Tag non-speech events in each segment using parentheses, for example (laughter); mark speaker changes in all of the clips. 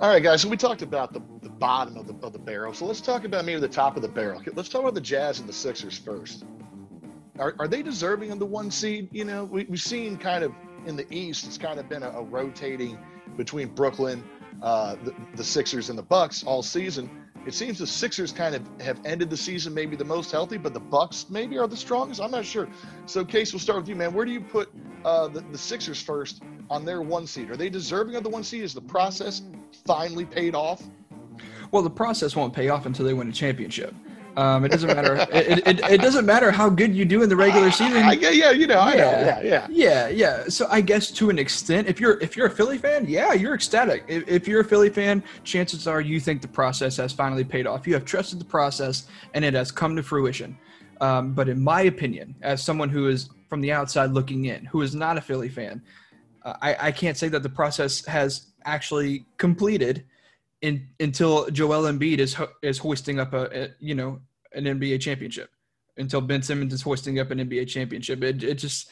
Speaker 1: All right, guys. So we talked about the, the bottom of the, of the barrel. So let's talk about maybe the top of the barrel. Let's talk about the Jazz and the Sixers first. Are, are they deserving of the one seed? You know, we, we've seen kind of in the East, it's kind of been a, a rotating between Brooklyn, uh, the, the Sixers, and the Bucks all season. It seems the Sixers kind of have ended the season maybe the most healthy, but the Bucks maybe are the strongest. I'm not sure. So, Case, we'll start with you, man. Where do you put uh, the, the Sixers first on their one seed? Are they deserving of the one seed? Is the process finally paid off?
Speaker 2: Well, the process won't pay off until they win a championship. Um, it doesn't matter. (laughs) it, it, it, doesn't matter how good you do in the regular season.
Speaker 1: Uh, yeah, you know, I yeah, know. Yeah, yeah,
Speaker 2: yeah, yeah. So I guess to an extent, if you're if you're a Philly fan, yeah, you're ecstatic. If, if you're a Philly fan, chances are you think the process has finally paid off. You have trusted the process, and it has come to fruition. Um, but in my opinion, as someone who is from the outside looking in, who is not a Philly fan, uh, I, I can't say that the process has actually completed in, until Joel Embiid is ho- is hoisting up a, a, you know an NBA championship. Until Ben Simmons is hoisting up an NBA championship, it it just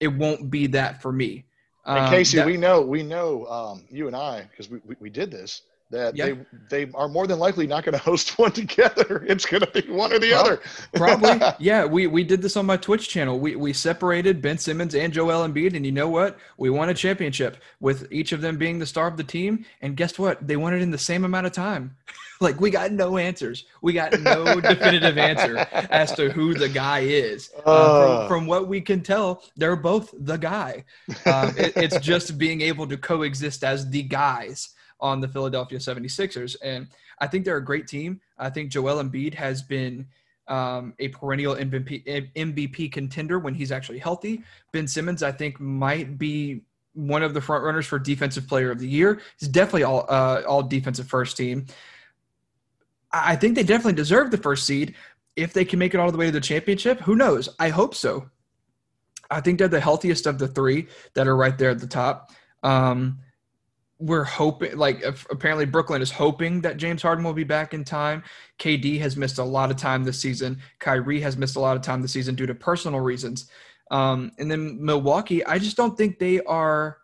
Speaker 2: it won't be that for me.
Speaker 1: Um, and Casey, that, we know we know um, you and I because we, we, we did this that they they are more than likely not going (laughs) to host one together. It's going to be one or the other.
Speaker 2: Probably, (laughs) yeah. We we did this on my Twitch channel. We we separated Ben Simmons and Joel Embiid, and you know what? We won a championship with each of them being the star of the team. And guess what? They won it in the same amount of time. (laughs) like we got no answers. We got no definitive answer as to who the guy is. Uh, uh, from, from, what we can tell, they're both the guy. Um, it, it's just being able to coexist as the guys on the Philadelphia 76ers. And I think they're a great team. I think Joel Embiid has been um, a perennial MVP, MVP contender when he's actually healthy. Ben Simmons, I think, might be one of the front runners for defensive player of the year. He's definitely all uh, all defensive first team. I think they definitely deserve the first seed. If they can make it all the way to the championship, who knows? I hope so. I think they're the healthiest of the three that are right there at the top. Um, we're hoping like apparently Brooklyn is hoping that James Harden will be back in time. KD has missed a lot of time this season. Kyrie has missed a lot of time this season due to personal reasons. Um, and then Milwaukee, I just don't think they are.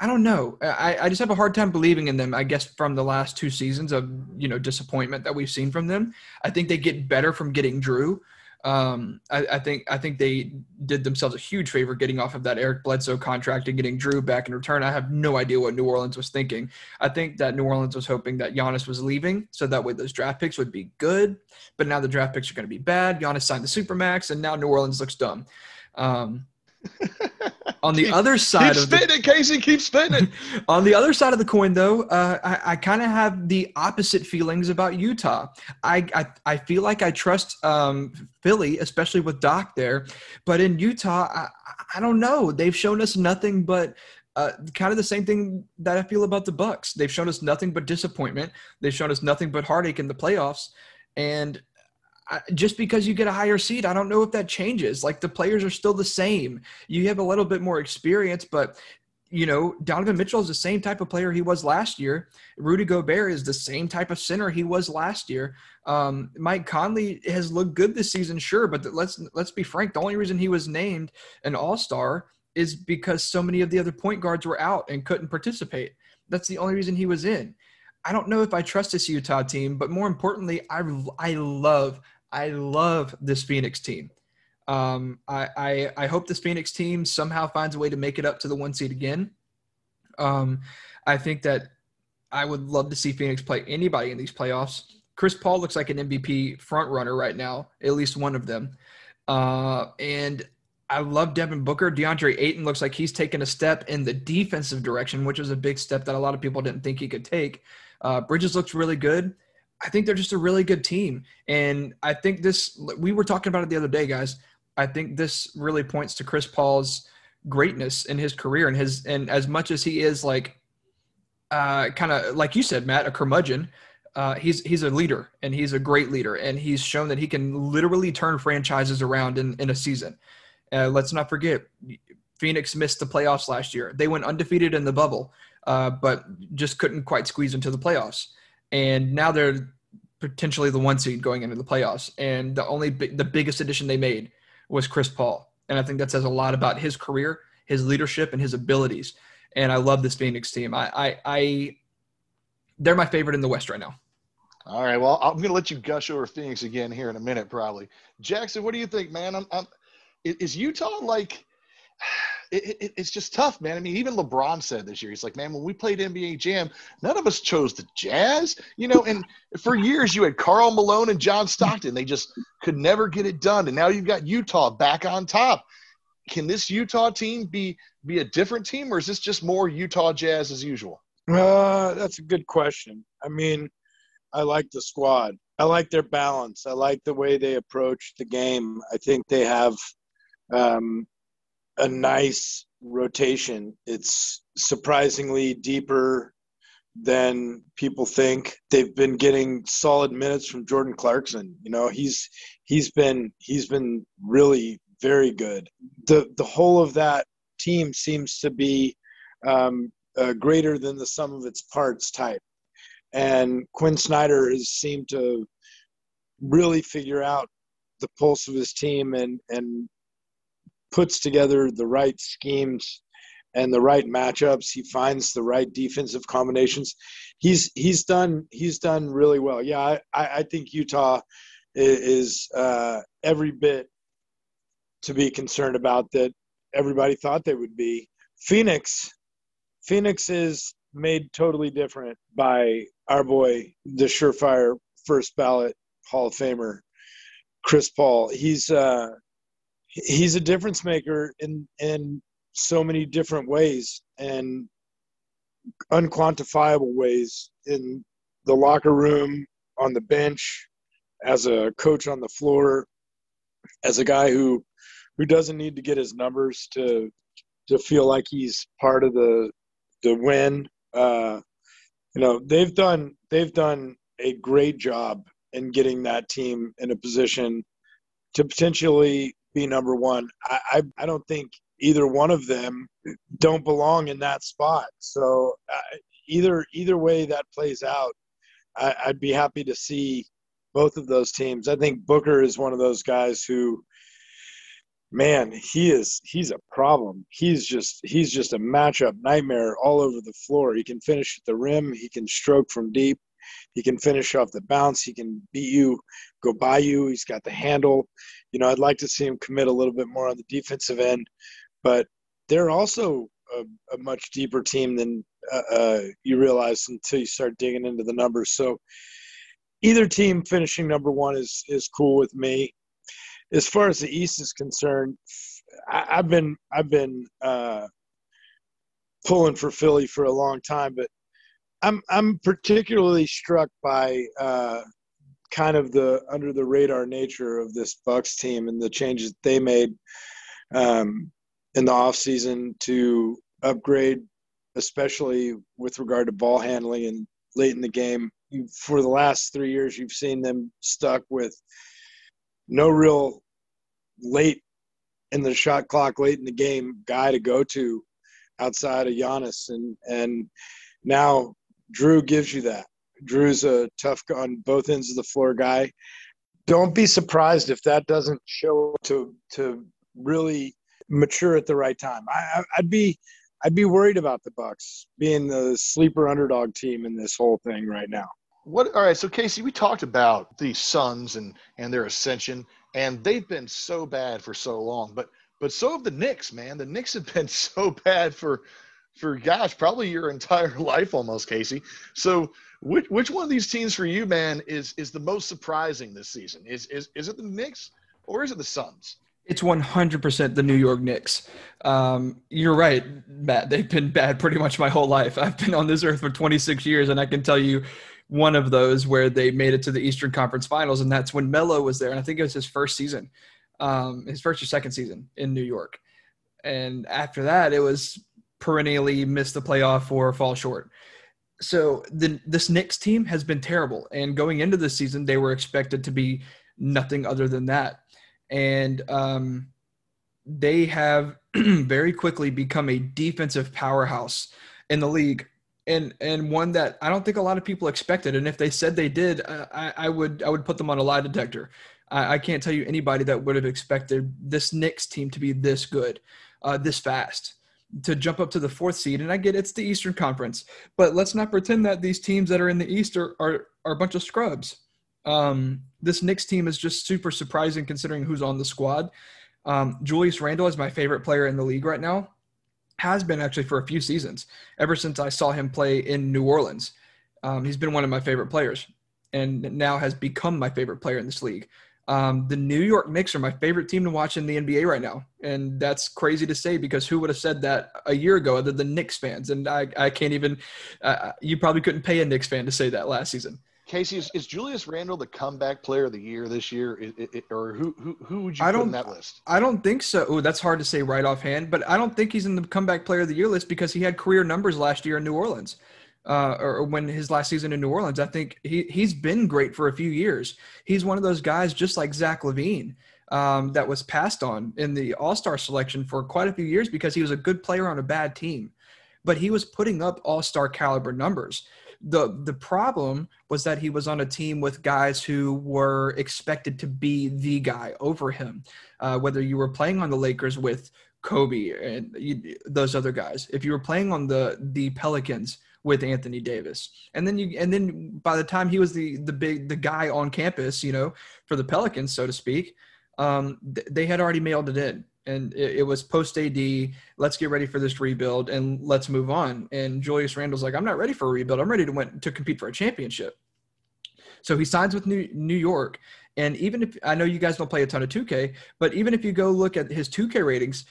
Speaker 2: I don't know. I, I just have a hard time believing in them. I guess from the last two seasons of you know disappointment that we've seen from them. I think they get better from getting Jrue. Um, I, I, think I think they did themselves a huge favor getting off of that Eric Bledsoe contract and getting Jrue back in return. I have no idea what New Orleans was thinking. I think that New Orleans was hoping that Giannis was leaving, so that way those draft picks would be good. But now the draft picks are going to be bad. Giannis signed the supermax, and now New Orleans looks dumb. Um, on the
Speaker 1: keep,
Speaker 2: other side
Speaker 1: keep
Speaker 2: of
Speaker 1: spinning, the, Casey, keep spinning. (laughs)
Speaker 2: on the other side of the coin, though, uh, I, I kind of have the opposite feelings about Utah. I I, I feel like I trust um, Philly, especially with Doc there, but in Utah, I, I don't know. They've shown us nothing but. Uh, kind of the same thing that I feel about the Bucks. They've shown us nothing but disappointment. They've shown us nothing but heartache in the playoffs, and just because you get a higher seed, I don't know if that changes. Like the players are still the same. You have a little bit more experience, but you know, Donovan Mitchell is the same type of player he was last year. Rudy Gobert is the same type of center he was last year. Um, Mike Conley has looked good this season, sure, but let's let's be frank. The only reason he was named an All Star is because so many of the other point guards were out and couldn't participate. That's the only reason he was in. I don't know if I trust this Utah team, but more importantly, I I love I love this Phoenix team. Um, I, I, I hope this Phoenix team somehow finds a way to make it up to the one seed again. Um, I think that I would love to see Phoenix play anybody in these playoffs. Chris Paul looks like an MVP front runner right now, at least one of them. Uh, and I love Devin Booker. DeAndre Ayton looks like he's taken a step in the defensive direction, which was a big step that a lot of people didn't think he could take. Uh, Bridges looks really good. I think they're just a really good team. And I think this, we were talking about it the other day, guys. I think this really points to Chris Paul's greatness in his career and his, and as much as he is like, uh, kind of like you said, Matt, a curmudgeon, uh, he's he's a leader and he's a great leader and he's shown that he can literally turn franchises around in, in a season. Uh, let's not forget, Phoenix missed the playoffs last year. They went undefeated in the bubble, uh, but just couldn't quite squeeze into the playoffs and now they're potentially the one seed going into the playoffs. And the only the biggest addition they made was Chris Paul, and I think that says a lot about his career, his leadership, and his abilities. And I love this Phoenix team. I I I, they're my favorite in the West right now.
Speaker 1: All right. Well, I'm going to let you gush over Phoenix again here in a minute, probably. Jackson, what do you think, man? I'm, I'm is Utah like? It, it, it's just tough, man. I mean, even LeBron said this year, he's like, man, when we played NBA Jam, none of us chose the Jazz, you know. And for years, you had Karl Malone and John Stockton. They just could never get it done. And now you've got Utah back on top. Can this Utah team be be a different team, or is this just more Utah Jazz as usual?
Speaker 3: Uh, that's a good question. I mean, I like the squad. I like their balance. I like the way they approach the game. I think they have um, a nice rotation. It's surprisingly deeper than people think. They've been getting solid minutes from Jordan Clarkson. You know, he's he's been he's been really very good. The the whole of that team seems to be um, uh, greater than the sum of its parts type. And Quinn Snyder has seemed to really figure out the pulse of his team and and puts together the right schemes and the right matchups. He finds the right defensive combinations. He's he's done he's done really well. Yeah, I, I think Utah is uh, every bit to be concerned about that everybody thought they would be. Phoenix, Phoenix is made totally different by our boy, the surefire first ballot Hall of Famer, Chris Paul. He's uh, he's a difference maker in in so many different ways and unquantifiable ways in the locker room, on the bench, as a coach on the floor, as a guy who who doesn't need to get his numbers to to feel like he's part of the the win. Uh, you know, they've done they've done a great job in getting that team in a position to potentially be number one. I, I, I don't think either one of them don't belong in that spot. So uh, either either way that plays out, I, I'd be happy to see both of those teams. I think Booker is one of those guys who man, he is he's a problem. He's just he's just a matchup nightmare all over the floor. He can finish at the rim, he can stroke from deep, he can finish off the bounce, he can beat you, go by you. He's got the handle. You know, I'd like to see him commit a little bit more on the defensive end, but they're also a, a much deeper team than uh, uh, you realize until you start digging into the numbers. So either team finishing number one is is cool with me as far as the East is concerned, I, have been I've been uh, pulling for Philly for a long time, but I'm I'm particularly struck by uh, kind of the under the radar nature of this Bucks team and the changes they made um, in the offseason to upgrade, especially with regard to ball handling and late in the game. For the last three years, you've seen them stuck with no real late in the shot clock, late in the game guy to go to outside of Giannis, and and now Jrue gives you that. Jrue's a tough on both ends of the floor guy. Don't be surprised if that doesn't show to to really mature at the right time. I, I'd be I'd be worried about the Bucks being the sleeper underdog team in this whole thing right now.
Speaker 1: What? All right. So Casey, we talked about the Suns and and their ascension, and they've been so bad for so long. But but so have the Knicks, man. The Knicks have been (laughs) so bad for for gosh, probably your (laughs) entire life almost, Casey. So which which one of these teams for you, man, is is the most surprising this season? Is is is it the Knicks or is it the Suns?
Speaker 2: It's 100% the New York Knicks. Um, you're right, Matt. They've been bad pretty much my whole life. I've been on this earth for 26 years, and I can tell you one of those where they made it to the Eastern Conference Finals, and that's when Melo was there, and I think it was his first season, um, his first or second season in New York. And after that, it was perennially miss the playoff or fall short. So the, this Knicks team has been terrible, and going into the season, they were expected to be nothing other than that, and um, they have (clears throat) very quickly become a defensive powerhouse in the league and and one that I don't think a lot of people expected. And if they said they did, I, I would I would put them on a lie detector. I, I, can't tell you anybody that would have expected this Knicks team to be this good, uh, this fast. To jump up to the fourth seed. And I get it's the Eastern Conference, but let's not pretend that these teams that are in the East are are, are a bunch of scrubs. Um, this Knicks team is just super surprising considering who's on the squad. Um, Julius Randle is my favorite player in the league right now. Has been actually for a few seasons, ever since I saw him play in New Orleans. Um, he's been one of my favorite players, and now has become my favorite player in this league. Um, the New York Knicks are my favorite team to watch in the NBA right now, and that's crazy to say because who would have said that a year ago other than Knicks fans? And I, I can't even. Uh, you probably couldn't pay a Knicks fan to say that last season.
Speaker 1: Casey, is, is, Julius Randle the comeback player of the year this year, it, it, or who, who who would you I put in that list?
Speaker 2: I don't think so. Ooh, that's hard to say right offhand, but I don't think he's in the comeback player of the year list because he had career numbers last year in New Orleans, uh, or when his last season in New Orleans. I think he he's been great for a few years. He's one of those guys, just like Zach LaVine, um, that was passed on in the All Star selection for quite a few years because he was a good player on a bad team, but he was putting up All Star caliber numbers the the problem was that he was on a team with guys who were expected to be the guy over him. Uh, whether you were playing on the Lakers with Kobe and you, those other guys, if you were playing on the the Pelicans with Anthony Davis, and then you and then by the time he was the the big the guy on campus, you know, for the Pelicans, so to speak, um, th- they had already mailed it in and it, it, was post AD. Let's get ready for this rebuild and let's move on. And Julius Randle's like, I'm not ready for a rebuild. I'm ready to win, to compete for a championship. So he signs with New New York. And even if I know you guys don't play a ton of 2K, but even if you go look at his 2K ratings,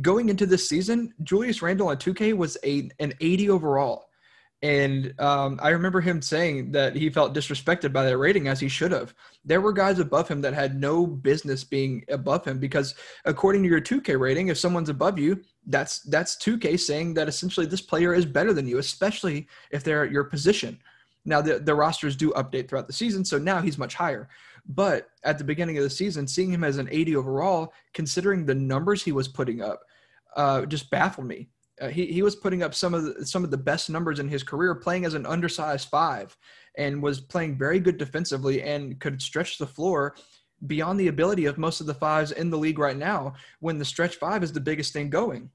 Speaker 2: going into this season, Julius Randle on 2K was a an 80 overall. And um, I remember him saying that he felt disrespected by that rating as he should have. There were guys above him that had no business being above him because according to your 2K rating, if someone's above you, that's that's 2K saying that essentially this player is better than you, especially if they're at your position. Now the, the rosters do update throughout the season, so now he's much higher. But at the beginning of the season, seeing him as an 80 overall, considering the numbers he was putting up, uh, just baffled me. Uh, he he was putting up some of the, some of the best numbers in his career, playing as an undersized five, and was playing very good defensively and could stretch the floor beyond the ability of most of the fives in the league right now. When the stretch five is the biggest thing going,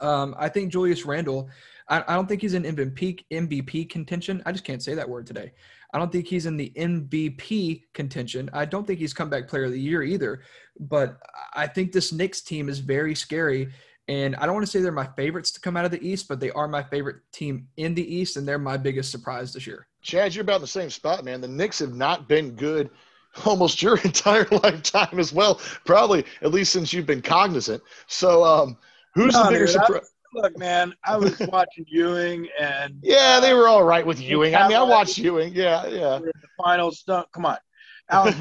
Speaker 2: um, I think Julius Randle. I, I don't think he's in MVP MVP contention. I just can't say that word today. I don't think he's in the MVP contention. I don't think he's comeback player of the year either. But I think this Knicks team is very scary and I don't want to say they're my favorites to come out of the East, but they are my favorite team in the East, and they're my biggest surprise this year.
Speaker 1: Chad, you're about in the same spot, man. The Knicks have not been good (laughs) almost your (laughs) entire lifetime as well, probably at least since you've been cognizant. So, um, who's no, the bigger surprise?
Speaker 3: Look, man, I was watching Ewing, and (laughs)
Speaker 1: yeah, they were all right with Ewing. I mean, I watched Ewing. Yeah, yeah.
Speaker 3: The finals stunt. Come on, Alan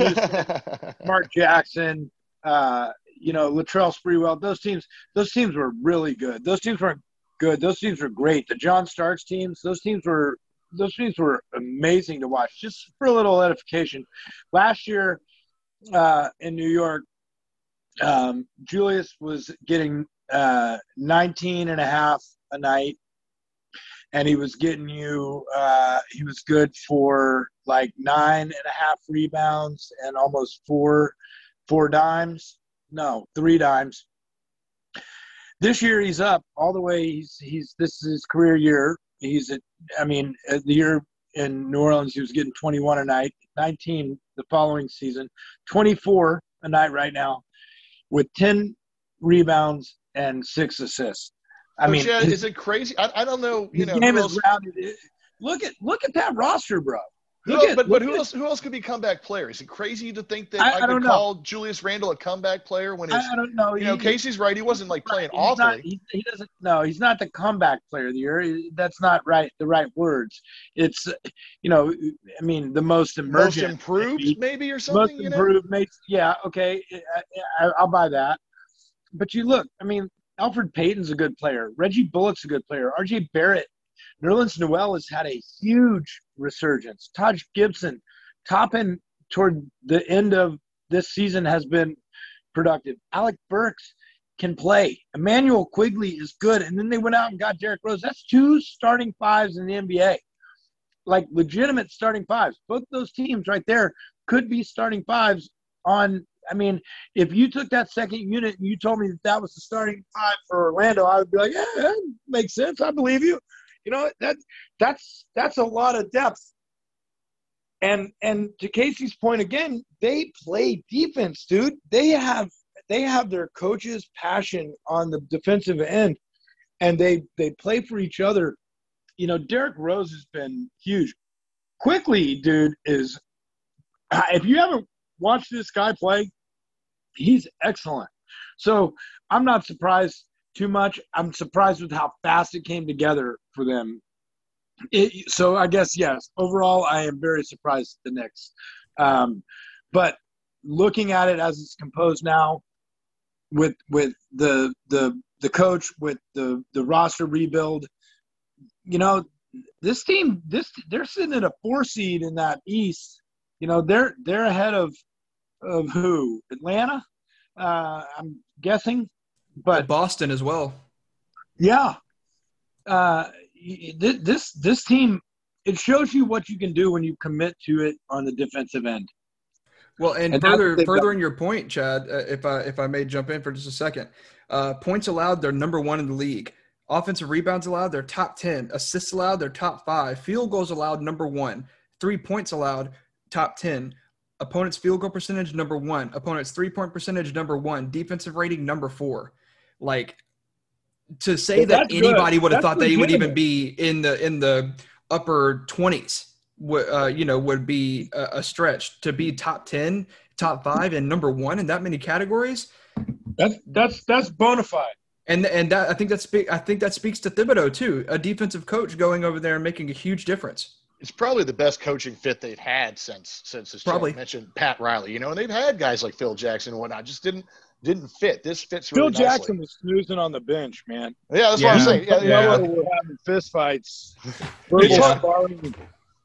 Speaker 3: Mark Jackson. Uh, you know, Latrell Sprewell, those teams, those teams were really good. Those teams weren't good. Those teams were great. The John Starks teams, those teams were those teams were amazing to watch. Just for a little edification, last year uh, in New York, um, Julius was getting uh, 19 and a half a night, and he was getting you. Uh, he was good for like nine and a half rebounds and almost four four dimes. No, three times. This year he's up all the way. He's he's this is his career year. He's at, I mean the year in New Orleans he was getting 21 a night, 19 the following season, 24 a night right now, with 10 rebounds and six assists.
Speaker 1: I mean, his, is it crazy? I, I don't know. You know,
Speaker 3: game is rounded. Look at look at that roster, bro.
Speaker 1: Who else, but, but who else who else could be comeback player? Is it crazy to think that I, I, I could call Julius Randle a comeback player when his,
Speaker 3: I, don't know.
Speaker 1: You he, know, Casey's right. He wasn't like playing he's awfully.
Speaker 3: Not, he, he, doesn't. No, he's not the comeback player of the year. That's not right. The right words. It's you know, I mean, the most emergent,
Speaker 1: most improved, maybe, maybe or something.
Speaker 3: Most improved, know? yeah, okay, I, I'll buy that. But you look, I mean, Elfrid Payton's a good player. Reggie Bullock's a good player. R.J. Barrett Nerlens Noel has had a huge resurgence. Taj Gibson, Toppin toward the end of this season has been productive. Alec Burks can play. Immanuel Quickley is good. And then they went out and got Derrick Rose. That's two starting fives in the NBA. Like legitimate starting fives. Both those teams right there could be starting fives on I mean, if you took that second unit and you told me that that was the starting five for Orlando, I would be like, yeah, that makes sense. I believe you. You know that that's that's a lot of depth. And and to Casey's point again, they play defense, dude. They have they have their coach's passion on the defensive end, and they they play for each other. You know, Derrick Rose has been huge. Quickley, dude, is uh, if you haven't watched this guy play, he's excellent. So I'm not surprised too much. I'm surprised with how fast it came together for them. It, so I guess yes. Overall, I am very surprised at the Knicks. Um, but looking at it as it's composed now, with with the the the coach, with the the roster rebuild, you know, this team this they're sitting at a four seed in that East. You know, they're they're ahead of of who? Atlanta, uh, I'm guessing, but
Speaker 2: Boston as well.
Speaker 3: Yeah, uh, this this team it shows you what you can do when you commit to it on the defensive end.
Speaker 2: Well, and, and further furthering your point, Chad, uh, if I if I may jump in for just a second, uh, points allowed they're number one in the league. Offensive rebounds allowed they're top ten. Assists allowed they're top five. Field goals allowed number one. Three points allowed top ten. Opponent's field goal percentage number one. Opponent's three point percentage number one. Defensive rating number four. Like to say well, that anybody good. would have thought they would even be in the in the upper twenties uh, you know, would be a, a, stretch to be top ten, top five, and number one in that many categories.
Speaker 3: That's that's that's bona fide.
Speaker 2: And and that I think that's I think that speaks to Thibodeau too, a defensive coach going over there and making a huge difference.
Speaker 1: It's probably the best coaching fit they've had since since as probably mentioned Pat Riley. You know, and they've had guys like Phil Jackson and whatnot, just didn't didn't fit. This fits.
Speaker 3: Phil
Speaker 1: really
Speaker 3: Jackson was snoozing on the bench, man.
Speaker 1: Yeah, that's yeah. what I'm saying. Yeah, yeah.
Speaker 3: We're having fist fights. (laughs)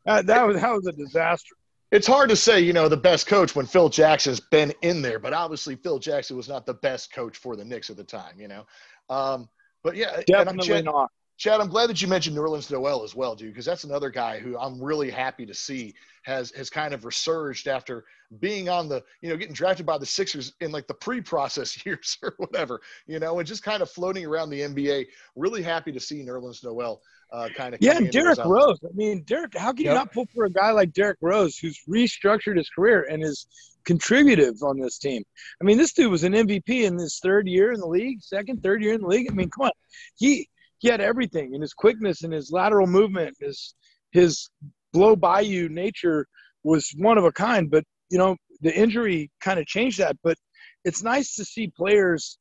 Speaker 3: That, that was that was a disaster.
Speaker 1: It's hard to say, you know, the best coach when Phil Jackson's been in there, but obviously Phil Jackson was not the best coach for the Knicks at the time, you know. Um, but yeah,
Speaker 3: definitely Chad, not.
Speaker 1: Chad, I'm glad that you mentioned Nerlens Noel as well, dude, because that's another guy who I'm really happy to see has has kind of resurged after being on the, you know, getting drafted by the Sixers in like the pre-process (laughs) years or whatever, you know, and just kind of floating around the NBA. Really happy to see Nerlens Noel uh, kind of.
Speaker 3: Yeah, Derrick Rose. I mean, Derrick, how can you not pull for a guy like Derrick Rose who's restructured his career and is contributive on this team? I mean, this dude was an MVP in his third year in the league, second, third year in the league. I mean, come on, he he had everything in his quickness and his lateral movement, his his blow by you nature was one of a kind. But you know, the injury kind of changed that. But it's nice to see players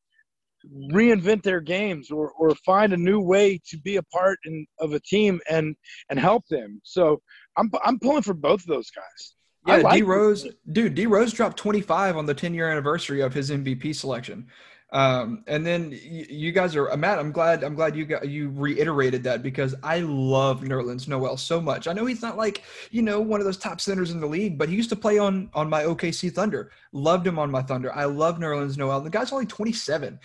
Speaker 3: reinvent their games or, or find a new way to be a part in, of a team and and help them. So I'm I'm pulling for both of those guys.
Speaker 2: Yeah, like D Rose, dude, D Rose dropped 25 on the 10 year anniversary of his MVP selection. Um, and then you, you guys are uh, Matt. I'm glad. I'm glad you got you reiterated that because I love Nerlens Noel so much. I know he's not like you know one of those top centers in the league, but he used to play on on my OKC Thunder. Loved him on my Thunder. I love Nerlens Noel. The guy's only 27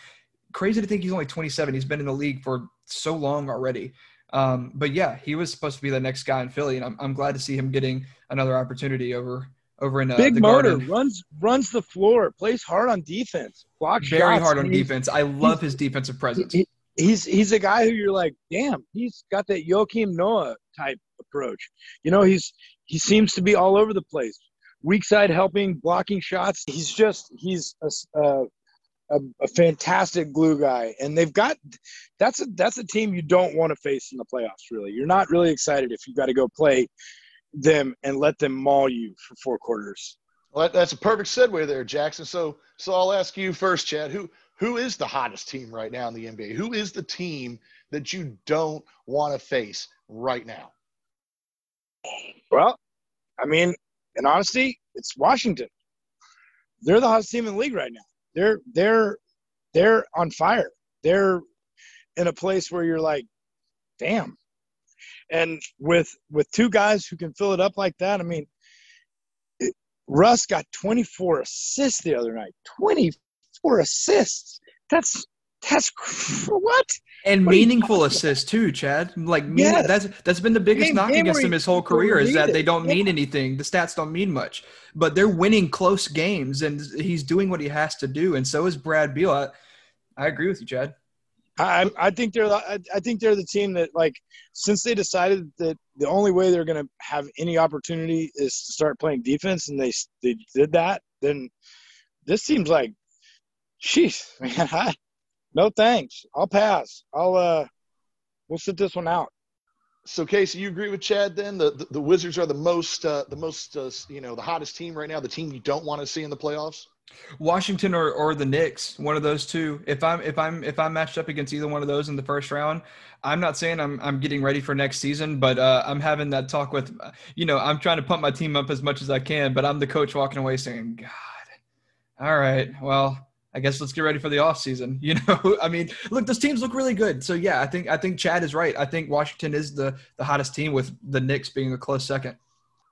Speaker 2: crazy to think he's only 27. He's been in the league for so long already. Um, but yeah, he was supposed to be the next guy in Philly, and I'm, I'm glad to see him getting another opportunity over over in uh,
Speaker 3: big
Speaker 2: the
Speaker 3: motor
Speaker 2: garden.
Speaker 3: runs runs the floor, plays hard on defense, blocks
Speaker 2: very
Speaker 3: shots.
Speaker 2: hard on defense. I love his defensive presence.
Speaker 3: He, he's he's a guy who you're like, damn, he's got that Joakim Noah type approach. You know, he's he seems to be all over the place. Weak side helping, blocking shots. He's just he's a, uh, a, a, fantastic glue guy, and they've got that's a that's a team you don't want to face in the playoffs. Really, you're not really excited if you've got to go play them and let them maul you for four quarters.
Speaker 1: Well, that's a perfect segue there, Jackson. So, so I'll ask you first, Chad. Who who is the hottest team right now in the NBA? Who is the team that you don't want to face right now?
Speaker 3: Well, I mean, in honesty, it's Washington. They're the hottest team in the league right now they're they're they're on fire. They're in a place where you're like, damn. And with with two guys who can fill it up like that, I mean, it, Russ got 24 assists the other night. 24 assists. That's That's (laughs) what?
Speaker 2: And meaningful assists too, Chad. Like yes. that's that's been the biggest game, knock game against him his whole career is that they don't mean anything. The stats don't mean much, but they're winning close games, and he's doing what he has to do. And so is Brad Beal. I, I agree with you, Chad.
Speaker 3: I, I think they're I, I think they're the team that like since they decided that the only way they're going to have any opportunity is to start playing defense, and they they did that. Then this seems like, jeez, (laughs) man, I, no thanks. I'll pass. I'll uh, we'll sit this one out.
Speaker 1: So Casey, you agree with Chad? Then the the, the Wizards are the most uh, the most uh, you know the hottest team right now. The team you don't want to see in the playoffs.
Speaker 2: Washington or, or the Knicks, one of those two. If I'm if I'm if I'm matched up against either one of those in the first round, I'm not saying I'm I'm getting ready for next season, but uh, I'm having that talk with, you know, I'm trying to pump my team up as much as I can, but I'm the coach walking away saying, God, all right, well, I guess let's get ready for the off season. (laughs) You know, I mean, look, those teams look really good. So yeah, I think I think Chad is right. I think Washington is the the hottest team with the Knicks being a close second.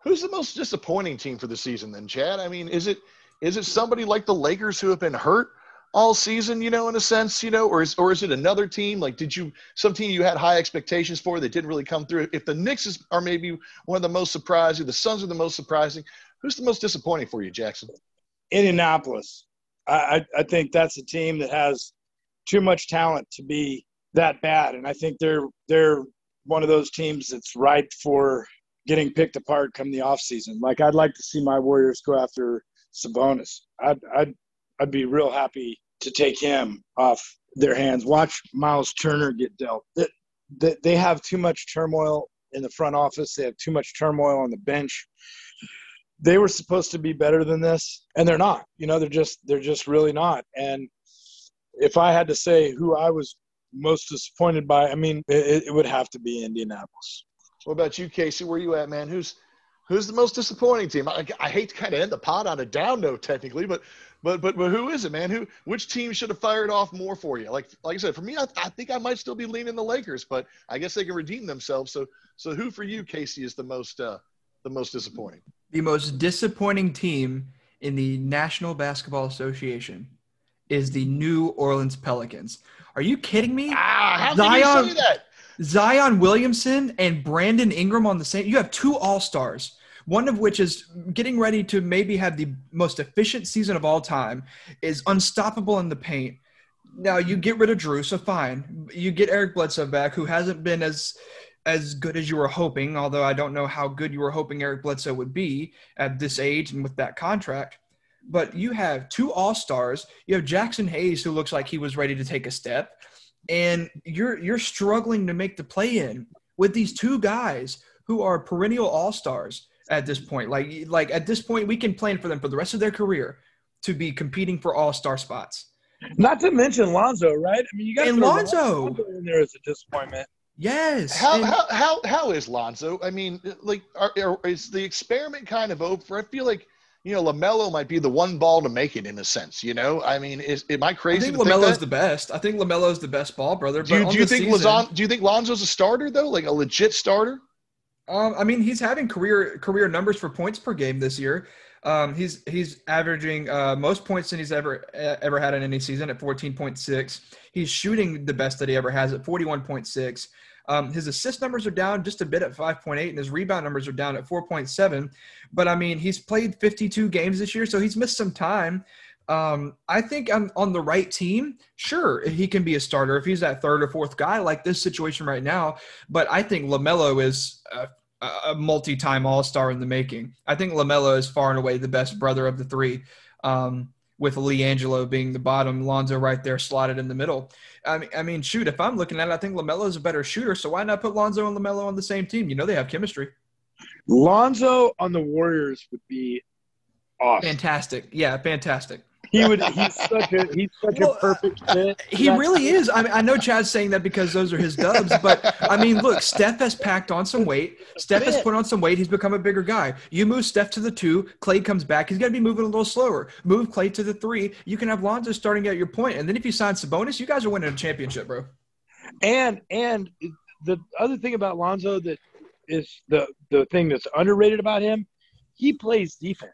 Speaker 1: Who's the most disappointing team for the season then, Chad? I mean, is it is it somebody like the Lakers who have been hurt all season, you know, in a sense, you know, or is or is it another team? Like, did you some team you had high expectations for that didn't really come through? If the Knicks is, are maybe one of the most surprising, the Suns are the most surprising. Who's the most disappointing for you, Jackson?
Speaker 3: Indianapolis. I, I think that's a team that has too much talent to be that bad, and I think they're they're one of those teams that's ripe for getting picked apart come the off season. Like I'd like to see my Warriors go after Sabonis. I'd I'd I'd be real happy to take him off their hands. Watch Miles Turner get dealt. They, they have too much turmoil in the front office. They have too much turmoil on the bench they were supposed to be better than this and they're not you know they're just they're just really not and if i had to say who i was most disappointed by i mean it, it would have to be indianapolis
Speaker 1: what about you casey where are you at man who's who's the most disappointing team i, I hate to kind of end the pot on a down note technically but but but but who is it man who which team should have fired off more for you like like i said for me I, I think i might still be leaning the lakers but i guess they can redeem themselves so so who for you casey is the most uh the most disappointing
Speaker 2: the most disappointing team in the National Basketball Association is the New Orleans Pelicans. Are you kidding me?
Speaker 1: Ah, how Zion, you say that?
Speaker 2: Zion Williamson and Brandon Ingram on the same. You have two All Stars, one of which is getting ready to maybe have the most efficient season of all time, is unstoppable in the paint. Now you get rid of Jrue, so fine. You get Eric Bledsoe back, who hasn't been as as good as you were hoping, although I don't know how good you were hoping Eric Bledsoe would be at this age and with that contract. But you have two All Stars. You have Jaxson Hayes, who looks like he was ready to take a step, and you're you're struggling to make the play in with these two guys who are perennial All Stars at this point. Like like at this point, we can plan for them for the rest of their career to be competing for All Star spots.
Speaker 3: Not to mention Lonzo, right? I mean, you got
Speaker 2: and Lonzo.
Speaker 3: Lonzo in there as a disappointment.
Speaker 2: Yes.
Speaker 1: How, and, how, how, how is Lonzo? I mean, like, are, are, is the experiment kind of over? I feel like, you know, LaMelo might be the one ball to make it in a sense, you know? I mean, is am I crazy?
Speaker 2: I think LaMelo's the best. I think LaMelo's the best ball brother.
Speaker 1: Do you, do you think season, Lazon, do you think Lonzo's a starter though? Like a legit starter?
Speaker 2: Um, I mean, he's having career career numbers for points per game this year. Um, he's he's averaging uh, most points than he's ever ever had in any season at 14.6. He's shooting the best that he ever has at 41.6. Um, his assist numbers are down just a bit at 5.8, and his rebound numbers are down at 4.7. But I mean, he's played 52 games this year, so he's missed some time. Um, I think I'm on the right team. Sure, he can be a starter if he's that third or fourth guy, like this situation right now. But I think LaMelo is a, a multi-time All-Star in the making. I think LaMelo is far and away the best brother of the three. Um, with LiAngelo being the bottom, Lonzo right there slotted in the middle. I mean, I mean, shoot, if I'm looking at it, I think LaMelo is a better shooter. So why not put Lonzo and LaMelo on the same team? You know they have chemistry.
Speaker 3: Lonzo on the Warriors would be awesome.
Speaker 2: Fantastic. Yeah, fantastic.
Speaker 3: He would. He's such a. He's such well, a perfect fit.
Speaker 2: Uh, he really is. I mean, I know Chad's saying that because those are his dubs, but I mean, look, Steph has packed on some weight. Steph has put on some weight. He's become a bigger guy. You move Steph to the two. Clay comes back. He's got to be moving a little slower. Move Clay to the three. You can have Lonzo starting at your point, and then if you sign Sabonis, you guys are winning a championship, bro.
Speaker 3: And and the other thing about Lonzo that is the the thing that's underrated about him, he plays defense.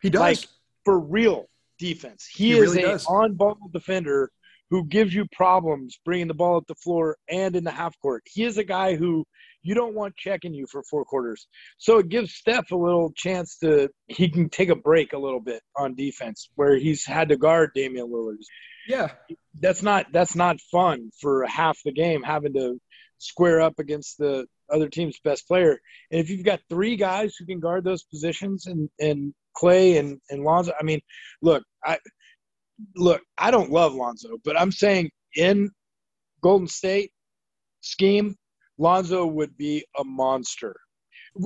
Speaker 2: He does.
Speaker 3: Like for real defense. He, he is really an on-ball defender who gives you problems bringing the ball at the floor and in the half court. He is a guy who you don't want checking you for four quarters. So it gives Steph a little chance to he can take a break a little bit on defense where he's had to guard Damian Lillard.
Speaker 2: Yeah.
Speaker 3: That's not that's not fun for half the game having to square up against the other team's best player. And if you've got three guys who can guard those positions and and Clay and, and Lonzo, I mean, look, I look, I don't love Lonzo, but I'm saying in Golden State scheme, Lonzo would be a monster,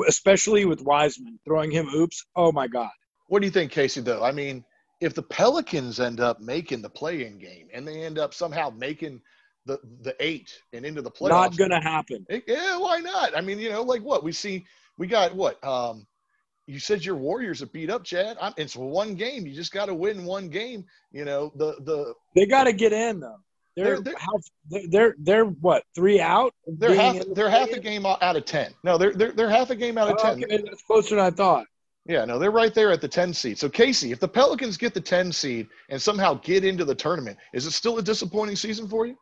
Speaker 3: especially with Wiseman throwing him oops. Oh my God.
Speaker 1: What do you think, Casey? Though I mean, if the Pelicans end up making the play-in game and they end up somehow making the the eight and into the playoffs,
Speaker 3: not gonna happen.
Speaker 1: it- yeah, why not? I mean, you know, like what we see, we got what? Um, you said your Warriors are beat up, Chad. I'm, it's one game. You just got to win one game. You know, the the
Speaker 3: They got to get in though. They're
Speaker 1: They're- they're-
Speaker 3: they're they're what three out?
Speaker 1: they're half
Speaker 3: the
Speaker 1: they're half a game out of ten. No, they're they're they're half a game out of
Speaker 3: Oh,
Speaker 1: ten.
Speaker 3: okay, that's closer than I thought.
Speaker 1: Yeah, no, they're right there at the 10 seed. So, Casey, if the Pelicans get the 10 seed and somehow get into the tournament, is it still a disappointing season for you?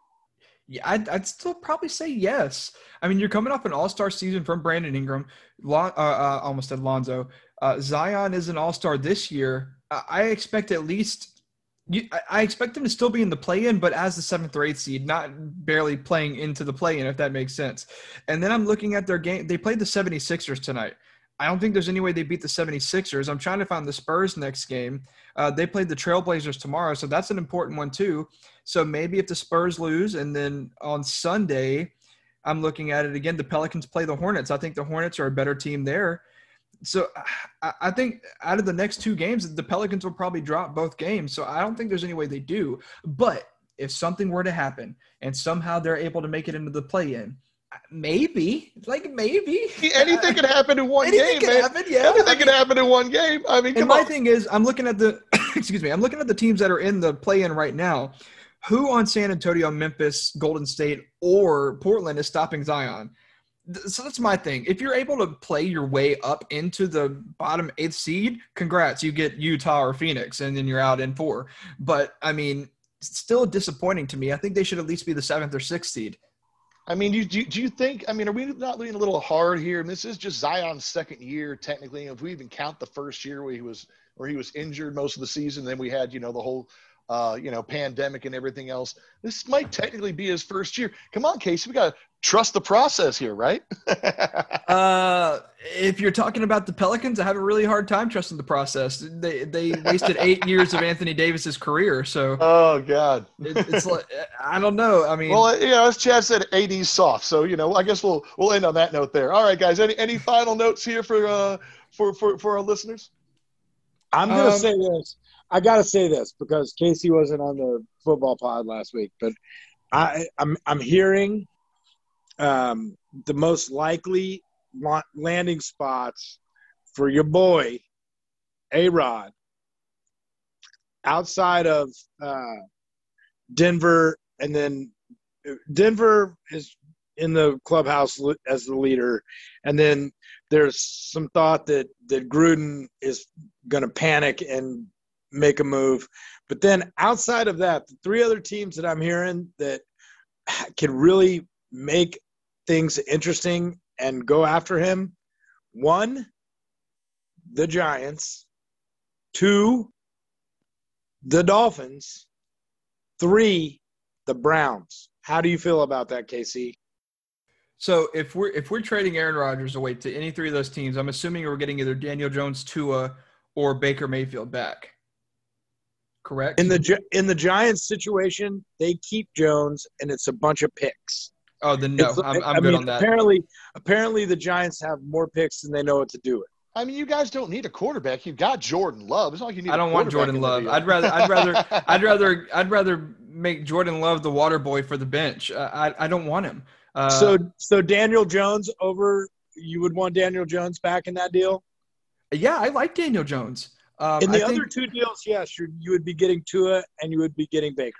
Speaker 2: Yeah, I'd, I'd still probably say yes. I mean, you're coming off an All Star season from Brandon Ingram. Lon, uh, uh, almost said Lonzo. Uh, Zion is an All Star this year. I, I expect at least. You, I- I expect him to still be in the play-in, but as the seventh or eighth seed, not barely playing into the play-in, if that makes sense. And then I'm looking at their game. They played the 76ers tonight. I don't think there's any way they beat the 76ers. I'm trying to find the Spurs next game. Uh, they played the Trailblazers tomorrow, so that's an important one too. So maybe if the Spurs lose, and then on Sunday, I'm looking at it again. The Pelicans play the Hornets. I think the Hornets are a better team there. So I, I think out of the next two games, the Pelicans will probably drop both games. So I don't think there's any way they do. But if something were to happen and somehow they're able to make it into the play-in, maybe, like maybe
Speaker 1: Anything can happen in one
Speaker 2: Anything
Speaker 1: game,
Speaker 2: can
Speaker 1: man.
Speaker 2: happen. Yeah,
Speaker 1: Anything
Speaker 2: I
Speaker 1: can
Speaker 2: mean-
Speaker 1: happen in one game. I mean,
Speaker 2: And my
Speaker 1: on.
Speaker 2: thing is, I'm looking at the (coughs) excuse me, I'm looking at the teams that are in the play-in right now. Who on San Antonio, Memphis, Golden State, or Portland is stopping Zion? So that's my thing. If you're able to play your way up into the bottom eighth seed, congrats, you get Utah or Phoenix, and then you're out in four. But I mean, still disappointing to me. I think they should at least be the seventh or sixth seed.
Speaker 1: I mean, do, you, do you think, I mean, are we not leaning a little hard here? And this is just Zion's second year, technically. If we even count the first year where he was, where he was injured most of the season, then we had, you know, the whole, uh, you know, pandemic and everything else. This might technically be his first year. Come on, Casey, we got to trust the process here, right? (laughs)
Speaker 2: Uh, if you're talking about the Pelicans, I have a really hard time trusting the process. They they wasted eight (laughs) years of Anthony Davis's career, so
Speaker 1: oh, God.
Speaker 2: it, it's like I don't know. I mean,
Speaker 1: Well, you know, as Chad said, AD's soft. So, you know, I guess we'll we'll end on that note there. All right, guys. Any any final notes here for uh for for, for our listeners?
Speaker 3: I'm gonna
Speaker 2: Um,
Speaker 3: say this. I gotta say this because Casey wasn't on the football pod last week, but I, I'm I'm hearing um, the most likely landing spots for your boy A Rod outside of uh, Denver, and then Denver is in the clubhouse as the leader, and then there's some thought that that Gruden is going to panic and make a move. But then outside of that, the three other teams that I'm hearing that (sighs) can really make things interesting and go after him one, the Giants, two, the Dolphins, three, the Browns. How do you feel about that, KC?
Speaker 2: so if we're if we're trading Aaron Rodgers away to any three of those teams, I'm assuming we're getting either Daniel Jones, Tua, or Baker Mayfield back. Correct.
Speaker 3: In the in the Giants situation, they keep Jones, and it's a bunch of picks.
Speaker 2: oh, then no,
Speaker 3: It's-
Speaker 2: I'm,
Speaker 3: I
Speaker 2: I'm good
Speaker 3: mean,
Speaker 2: on that.
Speaker 3: Apparently, apparently the Giants have more picks than they know what to do with.
Speaker 1: I mean, you guys don't need a quarterback. You've got Jordan Love. It's not like you need.
Speaker 2: I
Speaker 1: a
Speaker 2: don't want Jordan Love. I'd rather I'd rather (laughs) I'd rather I'd rather make Jordan Love the water boy for the bench. Uh, I I don't want him. Uh,
Speaker 3: so, so Daniel Jones over. You would want Daniel Jones back in that deal.
Speaker 2: yeah, I like Daniel Jones. Um,
Speaker 3: In the
Speaker 2: I think-
Speaker 3: other two deals, yes, you're, you would be getting Tua and you would be getting Baker.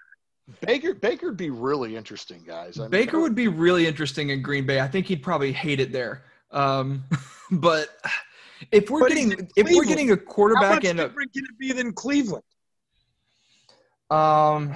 Speaker 1: Baker Baker would be really interesting, guys. I mean,
Speaker 2: Baker would be really interesting in Green Bay. I think he'd probably hate it there. Um, (laughs) but if we're
Speaker 3: But
Speaker 2: getting if we're getting a
Speaker 3: How
Speaker 2: quarterback
Speaker 3: much
Speaker 2: and a,
Speaker 3: different can it be than Cleveland?
Speaker 2: um,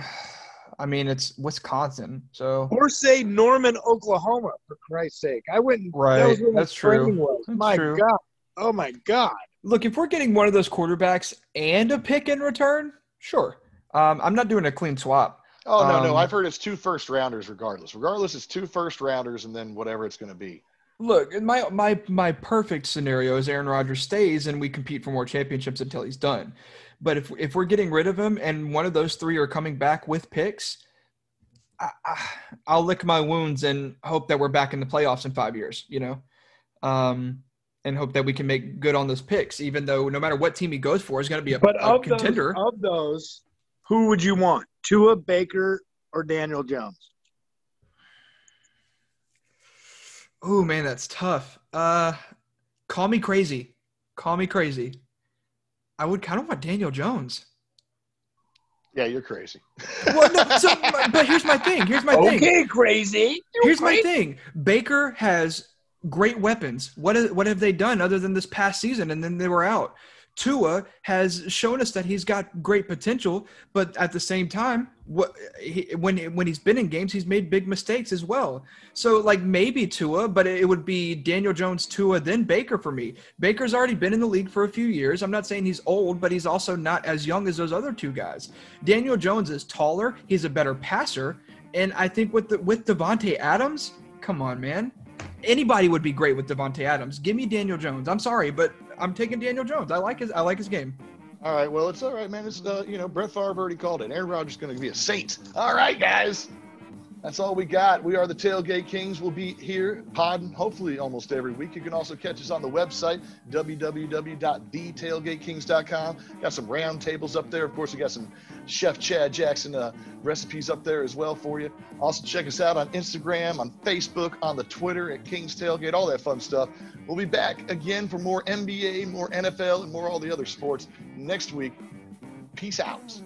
Speaker 2: I mean, it's Wisconsin, so
Speaker 3: Or say Norman, Oklahoma, for Christ's sake. I wouldn't.
Speaker 2: Right,
Speaker 3: That was my
Speaker 2: that's true.
Speaker 3: was.
Speaker 2: That's
Speaker 3: my
Speaker 2: true.
Speaker 3: God. Oh my God.
Speaker 2: Look if we're getting one of those quarterbacks and a pick in return, sure. Um, I'm not doing a clean swap.
Speaker 1: Oh no, no.
Speaker 2: Um,
Speaker 1: I've heard it's two first rounders regardless. Regardless, it's two first rounders and then whatever it's going to be.
Speaker 2: Look, my my my perfect scenario is Aaron Rodgers stays and we compete for more championships until he's done. But if if we're getting rid of him and one of those three are coming back with picks, I, I, I'll lick my wounds and hope that we're back in the playoffs in five years. You know, um, and hope that we can make good on those picks. Even though no matter what team he goes for, is going to be a,
Speaker 3: But
Speaker 2: a
Speaker 3: of
Speaker 2: contender.
Speaker 3: those, of those, who would you want? Tua, Baker, or Daniel Jones?
Speaker 2: Oh man, that's tough. Uh, call me crazy. Call me crazy. I would kind of want Daniel Jones.
Speaker 1: Yeah, you're crazy.
Speaker 2: Well, no, so, but here's my thing. Here's my thing.
Speaker 3: Okay, crazy. You
Speaker 2: Here's my thing. Baker has great weapons. What is, what have they done other than this past season and then they were out? Tua has shown us that he's got great potential, but at the same time, what he, when when he's been in games, he's made big mistakes as well. So like maybe Tua, but it would be Daniel Jones, Tua, then Baker for me. Baker's already been in the league for a few years. I'm not saying he's old, but he's also not as young as those other two guys. Daniel Jones is taller. He's a better passer, and I think with the with Davante Adams, come on, man. Anybody would be great with Davante Adams. Give me Daniel Jones. I'm sorry, but I'm taking Daniel Jones. I like his. I like his game.
Speaker 1: All right, well, it's all right, man. It's uh, you know, Brett Favre already called it. Aaron Rodgers is going to be a saint. All right, guys. That's all we got. We are the Tailgate Kings. We'll be here podding hopefully almost every week. You can also catch us on the website, www.thetailgatekings.com. Got some round tables up there. Of course, we got some Chef Chad Jackson uh, recipes up there as well for you. Also, check us out on Instagram, on Facebook, on the Twitter at Kings Tailgate, all that fun stuff. We'll be back again for more NBA, more NFL, and more all the other sports next week. Peace out.